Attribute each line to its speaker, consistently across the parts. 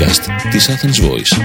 Speaker 1: podcast της Athens Voice.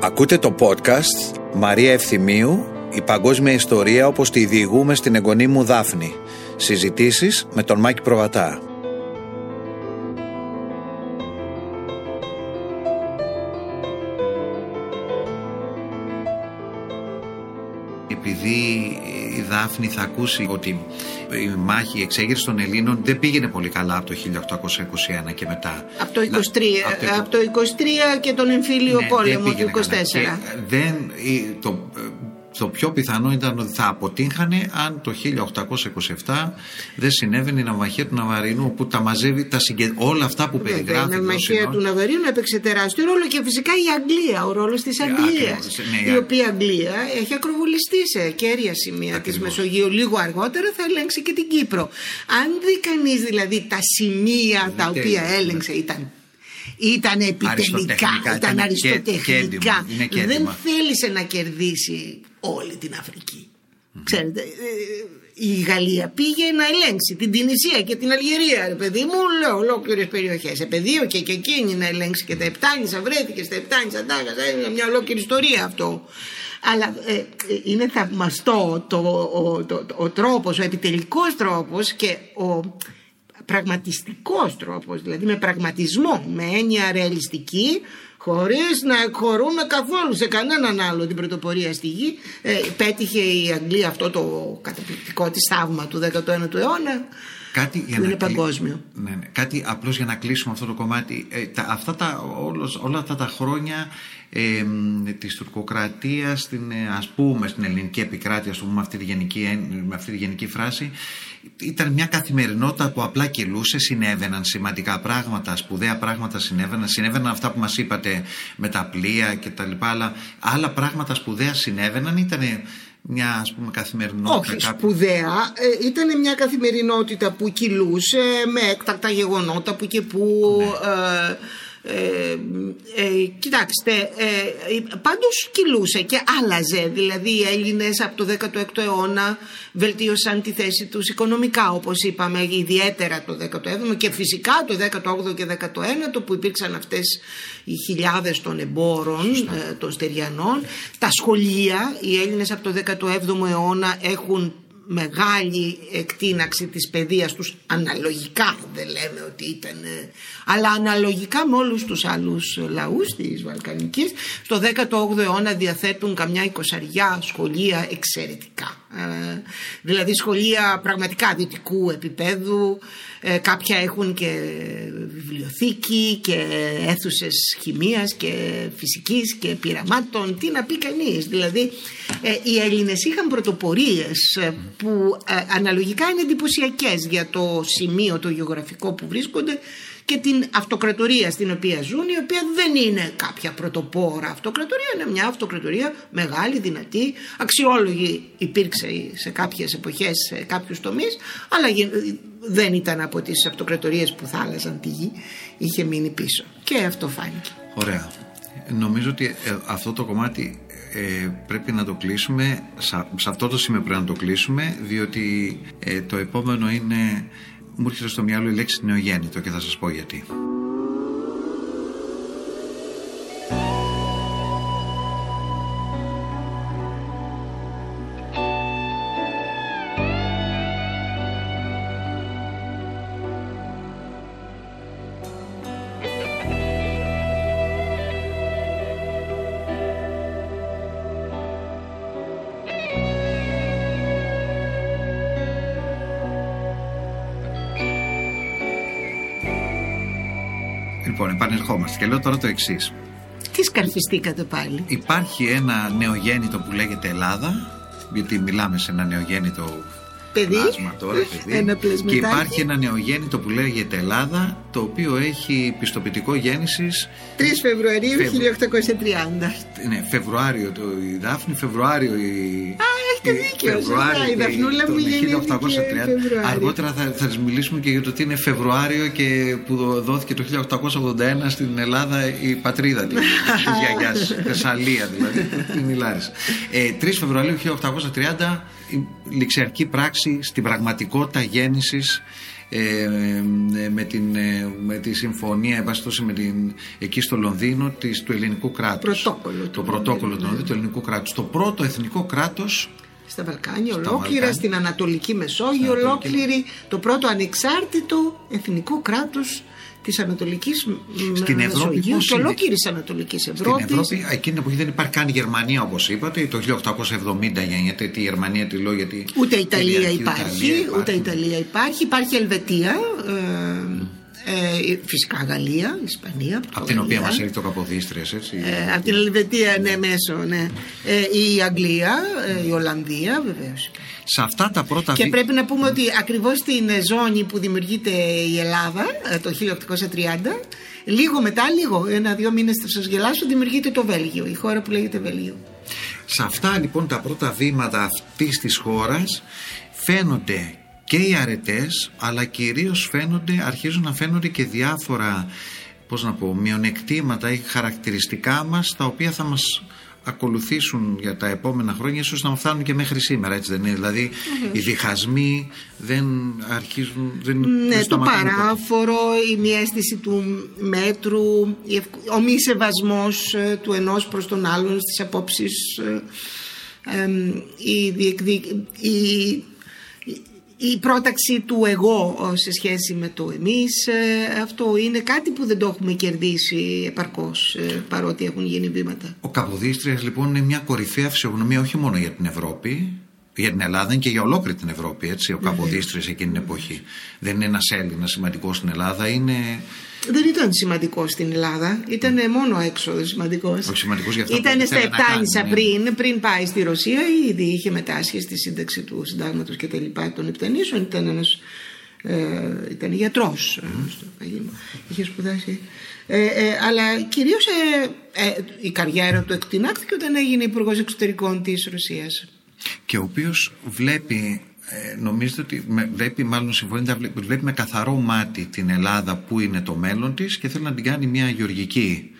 Speaker 2: Ακούτε το podcast Μαρία Ευθυμίου «Η παγκόσμια ιστορία όπως τη διηγούμε στην εγγονή μου Δάφνη». Συζητήσεις με τον Μάκη Προβατά. Επειδή η Δάφνη θα ακούσει ότι η μάχη, η εξέγερση των Ελλήνων δεν πήγαινε πολύ καλά από το 1821 και μετά.
Speaker 3: Από το 23,
Speaker 2: Να-
Speaker 3: από το 23 και τον εμφύλιο
Speaker 2: Ναι,
Speaker 3: πόλεμο
Speaker 2: δεν
Speaker 3: του
Speaker 2: πήγαινε
Speaker 3: 24.
Speaker 2: καλά. Και δεν, η- το, το πιο πιθανό ήταν ότι θα αποτύχανε αν το 1827 δεν συνέβαινε η ναυμαχία του Ναβαρίνου που τα μαζεύει τα συγκε... όλα αυτά που
Speaker 3: Βέβαια,
Speaker 2: περιγράφει
Speaker 3: η
Speaker 2: εδώ
Speaker 3: ναυμαχία
Speaker 2: συνό-
Speaker 3: του Ναβαρίνου έπαιξε τεράστιο ρόλο και φυσικά η Αγγλία, ο ρόλος της Αγγλία.
Speaker 2: ακριβώς, ναι,
Speaker 3: η
Speaker 2: η
Speaker 3: οποία Αγγλία έχει ακροβολιστεί σε κέρια σημεία της
Speaker 2: Ακριβώς.
Speaker 3: Μεσογείου. Λίγο αργότερα θα ελέγξει και την Κύπρο. Αν δει κανείς δηλαδή τα σημεία τα
Speaker 2: Δείτε,
Speaker 3: οποία
Speaker 2: ναι.
Speaker 3: έλεγξε, ήταν. Ήταν επιτελικά,
Speaker 2: Αριστοτεχνικά,
Speaker 3: ήταν
Speaker 2: ήταν και-
Speaker 3: αριστοτεχνικά.
Speaker 2: κέντημα, είναι
Speaker 3: Δεν
Speaker 2: κέντημα.
Speaker 3: θέλησε να κερδίσει όλη την αφρικη Ξέρετε, ε, η Γαλλία πήγε να ελέγξει την Τινησία και την Αλγερία, ρε παιδί μου, λέω ολόκληρες περιοχές. Επεδίωκε και εκείνη να ελέγξει και τα Επτάνησα, βρέθηκε στα Επτάνησα, τάγα, είναι μια ολόκληρη ιστορία αυτό. Αλλά ε, ε, είναι θαυμαστό το, ο, το, το- ο τρόπος, ο επιτελικός τρόπος και ο πραγματιστικός τρόπος, δηλαδή με πραγματισμό, με έννοια ρεαλιστική, χωρίς να εκχωρούμε καθόλου σε κανέναν άλλο την πρωτοπορία στη γη. Ε, πέτυχε η Αγγλία αυτό το καταπληκτικό της θαύμα του 19ου αιώνα.
Speaker 2: Κάτι για
Speaker 3: που
Speaker 2: να
Speaker 3: είναι
Speaker 2: κλει-
Speaker 3: παγκόσμιο.
Speaker 2: Ναι, ναι. Κάτι απλώς για να κλείσουμε αυτό το κομμάτι. Ε, τα, αυτά τα, όλος, όλα αυτά τα χρόνια ε, μ, της τουρκοκρατίας στην, ε, ας πούμε στην ελληνική επικράτεια ας πούμε, με, αυτή τη γενική, εν- με αυτή τη γενική φράση ήταν μια καθημερινότητα που απλά κυλούσε συνέβαιναν σημαντικά πράγματα σπουδαία πράγματα συνέβαιναν συνέβαιναν αυτά που μας είπατε με τα πλοία και τα λοιπά αλλά άλλα πράγματα σπουδαία συνέβαιναν ήταν μια ας πούμε καθημερινότητα
Speaker 3: Όχι
Speaker 2: κάποιου-
Speaker 3: σπουδαία, ε, ήταν μια καθημερινότητα που κυλούσε με έκτακτα γεγονότα που και που...
Speaker 2: Ναι.
Speaker 3: Ε, ε, ε, κοιτάξτε, ε, πάντως κυλούσε και άλλαζε. Δηλαδή οι Έλληνες από το 16ο αιώνα βελτίωσαν τη θέση τους οικονομικά όπως είπαμε ιδιαίτερα το 17ο και φυσικά το 18ο και 19ο που υπήρξαν αυτές οι χιλιάδες των εμπόρων ε, των στεριανών. Τα σχολεία, οι Έλληνες από το 17ο αιώνα έχουν μεγάλη εκτείναξη της παιδείας τους αναλογικά δεν λέμε ότι ήταν ε, αλλά αναλογικά με όλους τους άλλους λαούς της Βαλκανικής στο 18ο αιώνα διαθέτουν καμιά εικοσαριά σχολεία εξαιρετικά. Ε, δηλαδή σχολεία πραγματικά δυτικού επίπεδου ε, κάποια έχουν και βιβλιοθήκη και αίθουσες χημείας και φυσικής και πειραμάτων. Τι να πει κανείς. Δηλαδή ε, οι Έλληνες είχαν πρωτοπορίες ε, που ε, αναλογικά είναι εντυπωσιακές για το σημείο το γεωγραφικό που βρίσκονται και την αυτοκρατορία στην οποία ζουν η οποία δεν είναι κάποια πρωτοπόρα αυτοκρατορία είναι μια αυτοκρατορία μεγάλη, δυνατή αξιόλογη υπήρξε σε κάποιες εποχές σε κάποιους τομείς αλλά γε- δεν ήταν από τις αυτοκρατορίες που θα άλλαζαν τη γη είχε μείνει πίσω και αυτό φάνηκε
Speaker 2: Ωραία. Νομίζω ότι ε, αυτό το κομμάτι ε, πρέπει να το κλείσουμε. Σα- σε αυτό το σημείο πρέπει να το κλείσουμε, διότι ε, το επόμενο είναι. Μου έρχεται στο μυαλό η λέξη νεογέννητο και θα σας πω γιατί. Λοιπόν, επανερχόμαστε και λέω τώρα το εξής.
Speaker 3: τι σκαρφιστήκατε πάλι;
Speaker 2: Υπάρχει ένα νεογέννητο που λέγεται Ελλάδα, γιατί μιλάμε σε ένα νεογέννητο
Speaker 3: Παιδί.
Speaker 2: Πλάσμα τώρα, παιδί.
Speaker 3: Ένα
Speaker 2: και
Speaker 3: πλασματάκι.
Speaker 2: υπάρχει ένα νεογέννητο που λέγεται Ελλάδα, το οποίο έχει πιστοποιητικό γέννησης
Speaker 3: 3 Φεβρουαρίου
Speaker 2: Φεβρου-
Speaker 3: 1830.
Speaker 2: ναι, Φεβρουάριο το, η Δάφνη, Φεβρουάριο η.
Speaker 3: Α, έχετε
Speaker 2: η-
Speaker 3: δίκιο,
Speaker 2: Φεβρουάριο,
Speaker 3: σωστά, η Δαφνούλα
Speaker 2: το
Speaker 3: μου γεννήθηκε
Speaker 2: 1830.
Speaker 3: Φεβρουάριο.
Speaker 2: Αργότερα θα, θα της μιλήσουμε και για το τι είναι Φεβρουάριο και που δο- δόθηκε το 1881 στην Ελλάδα η πατρίδα της γιαγιάς, Θεσσαλία δηλαδή, την Μιλάρης. Ε, 3 Φεβρουαρίου 1830 η ληξιαρχική πράξη στην πραγματικότητα γέννησης ε, ε, με, την, ε, με τη συμφωνία εν πάση περιπτώσει, με την, εκεί στο Λονδίνο της, του ελληνικού κράτους
Speaker 3: Πρωτόκολλο του
Speaker 2: το πρωτόκολλο του,
Speaker 3: Λονδίνου,
Speaker 2: Λονδίνου, του ελληνικού κράτους το πρώτο εθνικό κράτος
Speaker 3: Στα Βαλκάνια,
Speaker 2: Στα
Speaker 3: ολόκληρα,
Speaker 2: Βαλκάνια.
Speaker 3: στην Ανατολική Μεσόγειο,
Speaker 2: Στην Ανατολική-
Speaker 3: ολόκληρη, το πρώτο ανεξάρτητο εθνικό κράτος της Ανατολικής μ-
Speaker 2: Στην Ευρώπη
Speaker 3: Μεσογείου
Speaker 2: πώς
Speaker 3: και
Speaker 2: είναι;
Speaker 3: ολόκληρης Ανατολικής
Speaker 2: Στην
Speaker 3: Ευρώπης.
Speaker 2: Ευρώπη, εκείνη την εποχή δεν υπάρχει καν Γερμανία όπως είπατε. Το 1870 γεννιέται τη Γερμανία τη λέω γιατί.
Speaker 3: Ούτε η Ιταλία
Speaker 2: κυριαρχεί η
Speaker 3: υπάρχει,
Speaker 2: Ιταλία
Speaker 3: ούτε η Ιταλία υπάρχει. Υπάρχει η Ελβετία, ε, ε, φυσικά Γαλλία, Ισπανία,
Speaker 2: Από την
Speaker 3: Πορτογαλία.
Speaker 2: οποία μας έρχεται το Καποδίστριας έτσι.
Speaker 3: Ε, από την Ελβετία, ναι, μέσω, ναι. Ε, η Αγγλία, ε, η Ολλανδία, βεβαίως.
Speaker 2: Σε αυτά τα πρώτα
Speaker 3: Και
Speaker 2: βι-
Speaker 3: πρέπει να πούμε ότι ακριβώς στην ε, ζώνη που δημιουργείται η Ελλάδα ε, το 1830, λίγο μετά, λίγο, ένα-δύο μήνες θα σας γελάσω, δημιουργείται το Βέλγιο, η χώρα που λέγεται Βέλγιο.
Speaker 2: Σε αυτά λοιπόν τα πρώτα βήματα αυτής της χώρας φαίνονται και οι αρετές αλλά κυρίως φαίνονται, αρχίζουν να φαίνονται και διάφορα πώς να πω, μειονεκτήματα ή χαρακτηριστικά μας τα οποία θα μας ακολουθήσουν για τα επόμενα χρόνια ίσως να φτάνουν και μέχρι σήμερα έτσι δεν είναι δηλαδή οι διχασμοί δεν αρχίζουν δεν, δεν
Speaker 3: Ναι, το
Speaker 2: σταματάνε ποτέ.
Speaker 3: παράφορο, η μη αίσθηση του μέτρου, η ευκ- ο μη σεβασμός ε, του ενός προς τον άλλον στις απόψεις, ε, εμ, η, διεκδικ- η, η πρόταξη του εγώ ε, σε σχέση με το εμείς ε, αυτό είναι κάτι που δεν το έχουμε κερδίσει επαρκώς ε, παρότι έχουν γίνει βήματα.
Speaker 2: Ο Καποδίστριας λοιπόν είναι μια κορυφαία φυσιογνωμία όχι μόνο για την Ευρώπη, για την Ελλάδα είναι και για ολόκληρη την Ευρώπη. Έτσι, ο Καποδίστριας εκείνη την εποχή. Δεν είναι ένας Έλληνας σημαντικός στην Ελλάδα, είναι.
Speaker 3: Δεν ήταν σημαντικός στην Ελλάδα, ήταν μόνο έξω σημαντικός.
Speaker 2: Όχι σημαντικός για αυτά που
Speaker 3: Ήταν στα
Speaker 2: θέλει να
Speaker 3: Επτάνησα
Speaker 2: κάνει, ναι.
Speaker 3: πριν, πριν πάει στη Ρωσία, ήδη είχε μετάσχει στη σύνταξη του συντάγματος και τα λοιπά των Επτανήσεων. Ήταν ένας. Ε, ήταν γιατρός στο Παγίμα. Είχε σπουδάσει. Ε, ε, αλλά κυρίως ε, ε, η καριέρα του εκτινάχθηκε όταν έγινε υπουργός εξωτερικών της Ρωσίας.
Speaker 2: Και ο οποίος βλέπει, ε, νομίζετε ότι με, βλέπει, μάλλον συμφωνείτε, βλέπει, βλέπει με καθαρό μάτι την Ελλάδα που είναι το μέλλον της και θέλει να την κάνει μια γεωργική.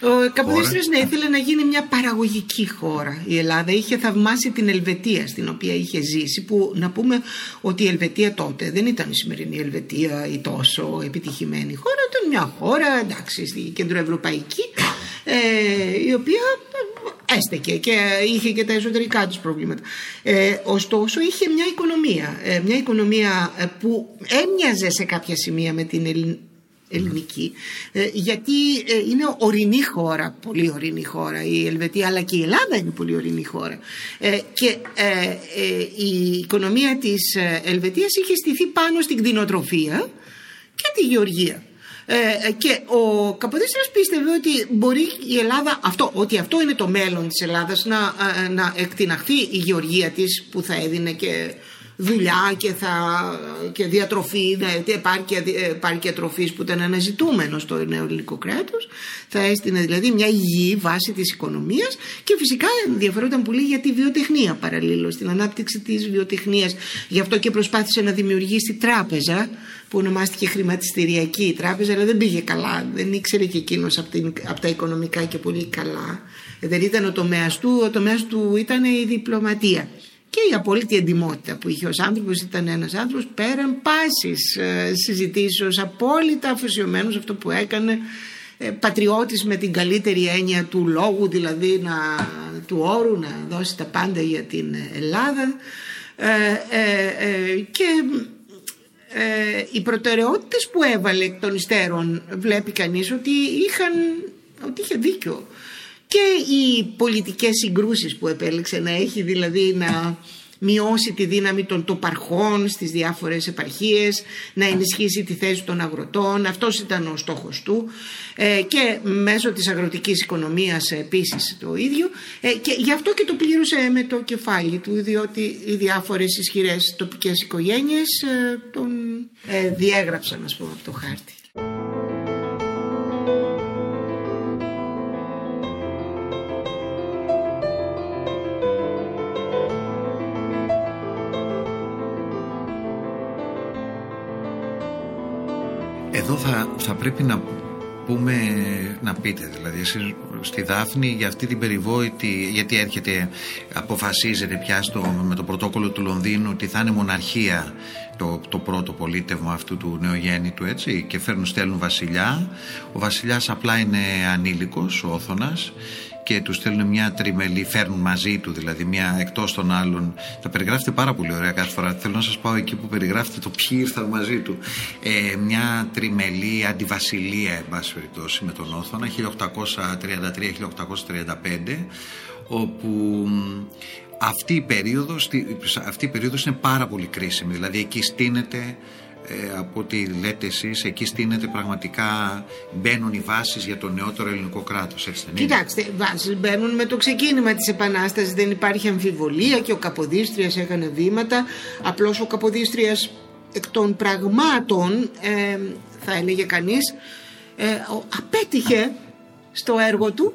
Speaker 3: Ο Καποδίστριος ναι, ήθελε να γίνει μια παραγωγική χώρα. Η Ελλάδα είχε θαυμάσει την Ελβετία στην οποία είχε ζήσει που να πούμε ότι η Ελβετία τότε δεν ήταν η σημερινή Ελβετία η τόσο επιτυχημένη χώρα. Ήταν μια χώρα εντάξει στη κεντροευρωπαϊκή ε, η οποία ε, έστεκε και είχε και τα εσωτερικά τους προβλήματα. Ε, ωστόσο είχε μια οικονομία, ε, μια οικονομία ε, που έμοιαζε σε κάποια σημεία με την ελληνική ελληνική ε, γιατί ε, είναι ορεινή χώρα πολύ ορεινή χώρα η Ελβετία αλλά και η Ελλάδα είναι πολύ ορεινή χώρα ε, και ε, ε, η οικονομία της ε, Ελβετίας είχε στηθεί πάνω στην κτηνοτροφία και τη γεωργία ε, ε, και ο Καποδίστρας πίστευε ότι μπορεί η Ελλάδα αυτό, ότι αυτό είναι το μέλλον της Ελλάδας να, ε, να εκτιναχθεί η γεωργία της που θα έδινε και δουλειά και, θα, και διατροφή, ναι, επάρκεια, επάρκεια τροφής που ήταν αναζητούμενο στο νέο ελληνικό κράτος. Θα έστεινε δηλαδή μια υγιή βάση της οικονομίας και φυσικά ενδιαφερόταν πολύ για τη βιοτεχνία παραλλήλως, την ανάπτυξη της βιοτεχνίας. Γι' αυτό και προσπάθησε να δημιουργήσει τράπεζα που ονομάστηκε χρηματιστηριακή τράπεζα αλλά δεν πήγε καλά, δεν ήξερε και εκείνος από, από τα οικονομικά και πολύ καλά. Δεν ήταν ο τομέας του, ο τομέας του ήταν η διπλωματία και η απόλυτη εντυμότητα που είχε ως άνθρωπος ήταν ένας άνθρωπος πέραν πάσης ε, συζητήσεως απόλυτα αφοσιωμένος αυτό που έκανε ε, πατριώτης με την καλύτερη έννοια του λόγου δηλαδή να, του όρου να δώσει τα πάντα για την Ελλάδα. Ε, ε, ε, και ε, οι προτεραιότητες που έβαλε εκ των υστέρων βλέπει κανείς ότι, είχαν, ότι είχε δίκιο και οι πολιτικές συγκρούσεις που επέλεξε να έχει δηλαδή να μειώσει τη δύναμη των τοπαρχών στις διάφορες επαρχίες, να ενισχύσει τη θέση των αγροτών. Αυτός ήταν ο στόχος του ε, και μέσω της αγροτικής οικονομίας επίσης το ίδιο ε, και γι' αυτό και το πλήρωσε με το κεφάλι του διότι οι διάφορες ισχυρές τοπικές οικογένειες ε, τον διέγραψαν ας πούμε από το χάρτη.
Speaker 2: Εδώ θα, θα πρέπει να πούμε, να πείτε δηλαδή εσείς στη Δάφνη για αυτή την περιβόητη, γιατί έρχεται, αποφασίζεται πια στο, με το πρωτόκολλο του Λονδίνου ότι θα είναι μοναρχία το, το πρώτο πολίτευμα αυτού του νεογέννητου έτσι και φέρνουν στέλνουν βασιλιά. Ο βασιλιάς απλά είναι ανήλικος ο Όθωνας και τους στέλνουν μια τριμελή, φέρνουν μαζί του δηλαδή, μια εκτός των άλλων. Τα περιγράφετε πάρα πολύ ωραία κάθε φορά. Θέλω να σας πάω εκεί που περιγράφετε το ποιοι ήρθαν μαζί του. Ε, μια τριμελή αντιβασιλεία, εν πάση περιπτώσει, με τον Όθωνα, 1833-1835, όπου αυτή η περίοδος, αυτή η περίοδος είναι πάρα πολύ κρίσιμη. Δηλαδή εκεί στείνεται ε, από ό,τι λέτε εσείς εκεί στείνεται πραγματικά μπαίνουν οι βάσεις για το νεότερο ελληνικό κράτος έτσι δεν
Speaker 3: είναι; Κοιτάξτε, βάσεις μπαίνουν με το ξεκίνημα της Επανάστασης. Δεν υπάρχει αμφιβολία και ο Καποδίστριας έκανε βήματα. Απλώς ο Καποδίστριας εκ των πραγμάτων ε, θα έλεγε κανείς ε, απέτυχε στο έργο του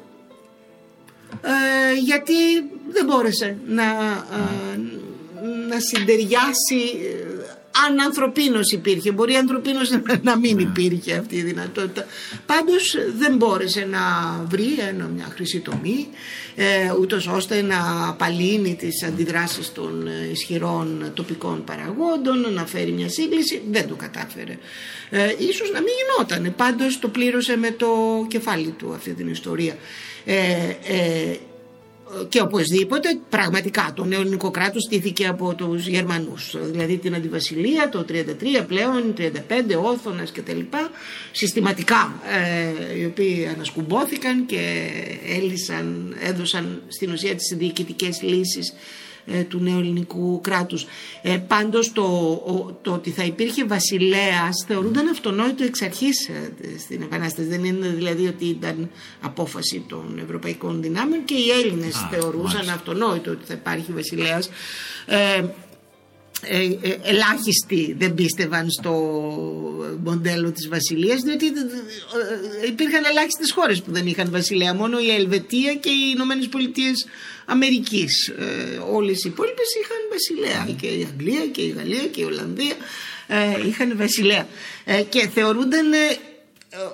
Speaker 3: ε, γιατί δεν μπόρεσε να, ε, να συντεριάσει αν ανθρωπίνος υπήρχε. Μπορεί ανθρωπίνος να μην ναι. υπήρχε αυτή η δυνατότητα. Πάντως δεν μπόρεσε να βρει ένα, μια χρυσή τομή ε, ούτως ώστε να απαλύνει τις αντιδράσεις των ισχυρών τοπικών παραγόντων, να φέρει μια σύγκληση. Δεν το κατάφερε. Ε, ίσως να μην γινόταν. Πάντως το πλήρωσε με το κεφάλι του αυτή την ιστορία. Ε, ε, και οπωσδήποτε πραγματικά το νέο ελληνικό κράτος στήθηκε από τους Γερμανούς. Δηλαδή την Αντιβασιλεία το 33 πλέον 35 Όθωνας και τα λοιπά συστηματικά ε, οι οποίοι ανασκουμπόθηκαν και έλυσαν, έδωσαν στην ουσία τις διοικητικές λύσεις ε, του νέου ελληνικού κράτους. Ε, πάντως το, το ότι θα υπήρχε βασιλέας θεωρούνταν αυτονόητο εξ αρχής ε, στην Επανάσταση. Δεν είναι δηλαδή ότι ήταν απόφαση των ευρωπαϊκών δυνάμεων και οι Έλληνες θεωρούσαν αυτονόητο ότι θα υπάρχει βασιλέας. Ε, ε, ε, ελάχιστοι δεν πίστευαν στο μοντέλο της βασιλείας διότι ε, υπήρχαν ελάχιστες χώρες που δεν είχαν βασιλέα μόνο η Ελβετία και οι Ηνωμένες Πολιτείες Αμερικής. Όλες οι υπόλοιπες είχαν βασιλέα και η Αγγλία και η Γαλλία και η Ολλανδία είχαν βασιλέα και θεωρούνταν ε,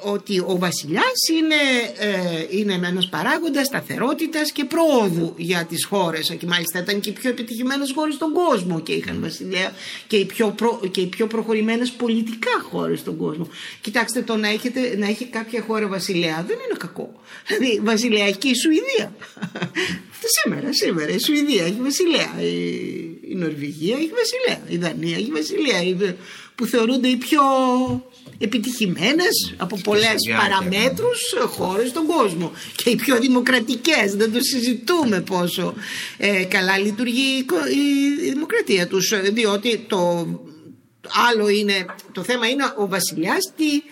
Speaker 3: ότι ο βασιλιάς είναι, ε, είναι ένας παράγοντας σταθερότητας και πρόοδου για τις χώρες και μάλιστα ήταν και οι πιο επιτυχημένες χώρες στον κόσμο και είχαν βασιλιά και οι πιο, προ, και οι πιο προχωρημένες πολιτικά χώρες στον κόσμο. Κοιτάξτε το να, έχετε, να έχει κάποια χώρα βασιλιά δεν είναι κακό. Δηλαδή βασιλιά έχει και η Σουηδία. Σήμερα, σήμερα η Σουηδία έχει βασιλιά η, η Νορβηγία έχει βασιλιά η Δανία έχει βασιλιά που θεωρούνται οι πιο επιτυχημένες από πολλές παραμέτρους χώρες στον κόσμο. Και οι πιο δημοκρατικές δεν το συζητούμε πόσο ε, καλά λειτουργεί η δημοκρατία τους. Διότι το άλλο είναι το θέμα είναι ο βασιλιάς τι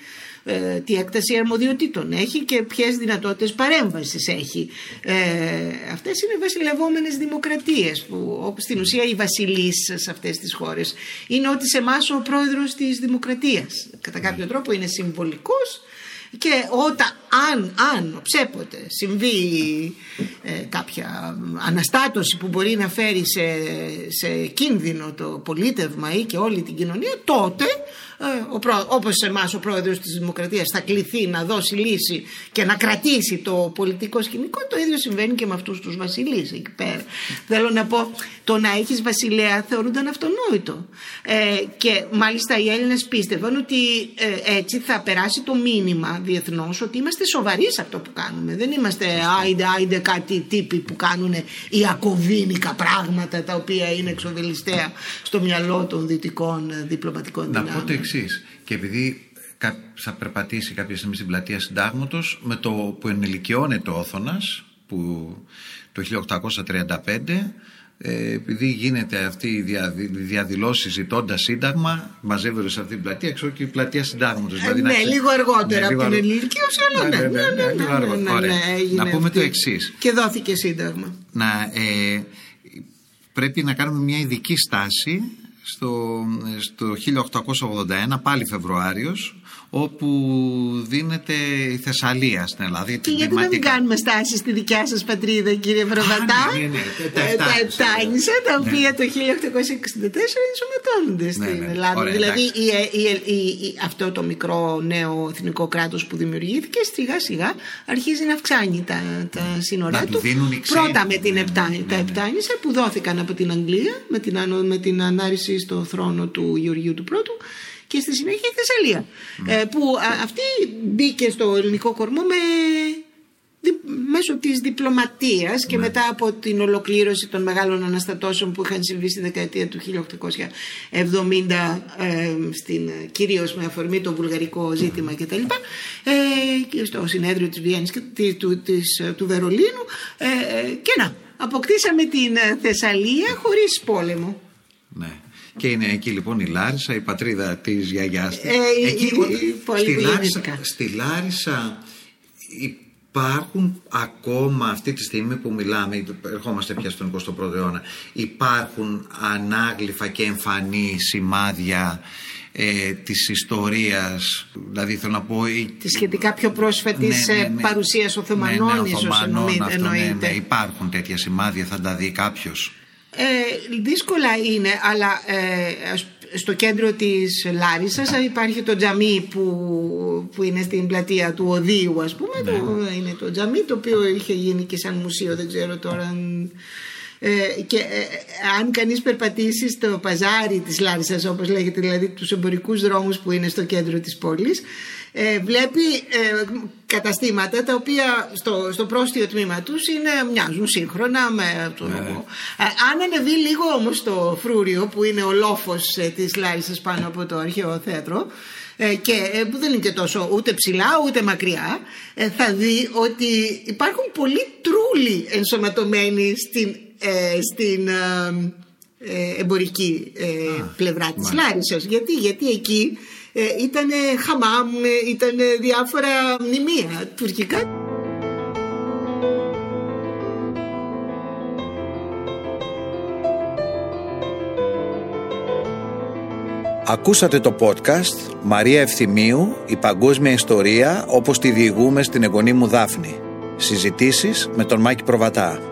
Speaker 3: ε, τι έκταση αρμοδιοτήτων έχει και ποιες δυνατότητες παρέμβασης έχει. Ε, αυτές είναι βασιλευόμενες δημοκρατίες που όπως στην ουσία οι βασιλείς σε αυτές τις χώρες είναι ότι σε εμάς ο πρόεδρος της δημοκρατίας. Κατά κάποιο τρόπο είναι συμβολικός και όταν, αν, αν ψέποτε συμβεί ε, κάποια αναστάτωση που μπορεί να φέρει σε, σε κίνδυνο το πολίτευμα ή και όλη την κοινωνία τότε ε, όπως σε εμάς ο πρόεδρος της Δημοκρατίας θα κληθεί να δώσει λύση και να κρατήσει το πολιτικό σκηνικό το ίδιο συμβαίνει και με αυτούς τους βασιλείς εκεί πέρα. Θέλω να πω το να έχεις βασιλέα θεωρούνταν αυτονόητο. Ε, και μάλιστα οι Έλληνες πίστευαν ότι ε, έτσι θα περάσει το μήνυμα διεθνώς ότι είμαστε σοβαροί σε αυτό που κάνουμε. Δεν είμαστε άιντε άιντε κάτι τύποι που κάνουν οι ακοβίνικα πράγματα τα οποία είναι εξοδελιστέα στο μυαλό των δυτικών διπλωματικών δυνάμεων
Speaker 2: και επειδή θα περπατήσει κάποια στιγμή στην πλατεία Συντάγματο με το που ενηλικιώνεται ο Όθωνα που το 1835 ε, επειδή γίνεται αυτή η δια, διαδηλώση ζητώντα σύνταγμα, μαζεύονται σε αυτή την πλατεία, ξέρω και η πλατεία συντάγματο.
Speaker 3: Δηλαδή, ναι, λίγο αργότερα από την ελληνική ω ναι, ναι, ναι,
Speaker 2: Να πούμε το εξή.
Speaker 3: Και δόθηκε σύνταγμα.
Speaker 2: Να, ε, πρέπει να κάνουμε μια ειδική στάση στο, στο 1881, πάλι Φεβρουάριος, όπου δίνεται η Θεσσαλία στην Ελλάδα.
Speaker 3: Και γιατί να μην κάνουμε στάση στη δικιά σας πατρίδα κύριε Βραβατά,
Speaker 2: ναι, ναι, ναι,
Speaker 3: ε, τα Επτάνησα, τα οποία το 1864 ενσωματώνονται στην Ελλάδα. δηλαδή αυτό το μικρό νέο εθνικό κράτος που δημιουργήθηκε σιγά σιγά αρχίζει να αυξάνει τα, τα σύνορά του. Πρώτα με την τα Επτάνησα που δόθηκαν από την Αγγλία με την, με την ανάρρηση στο θρόνο του Γεωργίου του Πρώτου και στη συνέχεια η Θεσσαλία. Ε, που αυτή μπήκε στο ελληνικό κορμό με, μέσω της διπλωματίας και ναι. μετά από την ολοκλήρωση των μεγάλων αναστατώσεων που είχαν συμβεί στη δεκαετία του 1870 ε, στην, κυρίως με αφορμή το βουλγαρικό ζήτημα κτλ. Ε, και στο συνέδριο της Βιέννης και του, της, του Βερολίνου ε, και να, αποκτήσαμε την Θεσσαλία χωρίς πόλεμο.
Speaker 2: Ναι. Και είναι εκεί λοιπόν η Λάρισα, η πατρίδα της γιαγιάς της.
Speaker 3: Ε, εκεί,
Speaker 2: στη, Λάρισα, στη Λάρισα υπάρχουν ακόμα αυτή τη στιγμή που μιλάμε, ερχόμαστε πια στον 21ο αιώνα, υπάρχουν ανάγλυφα και εμφανή σημάδια ε, της ιστορίας δηλαδή θέλω να πω
Speaker 3: τη σχετικά πιο πρόσφατης ναι, ναι, ναι. παρουσίας Οθωμανών ναι, ναι, ίσως εννοείται
Speaker 2: ναι, ναι, υπάρχουν τέτοια σημάδια θα τα δει κάποιος
Speaker 3: ε, δύσκολα είναι, αλλά ε, στο κέντρο της Λάρισας υπάρχει το τζαμί που, που είναι στην πλατεία του Οδείου ας πούμε. Ναι. Το, είναι το τζαμί το οποίο είχε γίνει και σαν μουσείο, δεν ξέρω τώρα ε, και ε, αν κανείς περπατήσει στο παζάρι της Λάρισας όπως λέγεται δηλαδή τους εμπορικούς δρόμους που είναι στο κέντρο της πόλης ε, βλέπει ε, καταστήματα τα οποία στο, στο πρόστιο τμήμα τους είναι, μοιάζουν σύγχρονα με το, ναι. αν ανεβεί λίγο όμως στο φρούριο που είναι ο λόφος της Λάρισας πάνω από το αρχαίο θέατρο και που δεν είναι και τόσο ούτε ψηλά ούτε μακριά θα δει ότι υπάρχουν πολλοί τρούλοι ενσωματωμένοι στην ε, στην ε, ε, εμπορική πλευρά της Λάρισας. Γιατί, γιατί εκεί ήταν χαμάμ, ήταν διάφορα μνημεία τουρκικά.
Speaker 2: Ακούσατε το podcast «Μαρία Ευθυμίου, η παγκόσμια ιστορία όπως τη διηγούμε στην εγγονή μου Δάφνη». Συζητήσεις με τον Μάκη Προβατά.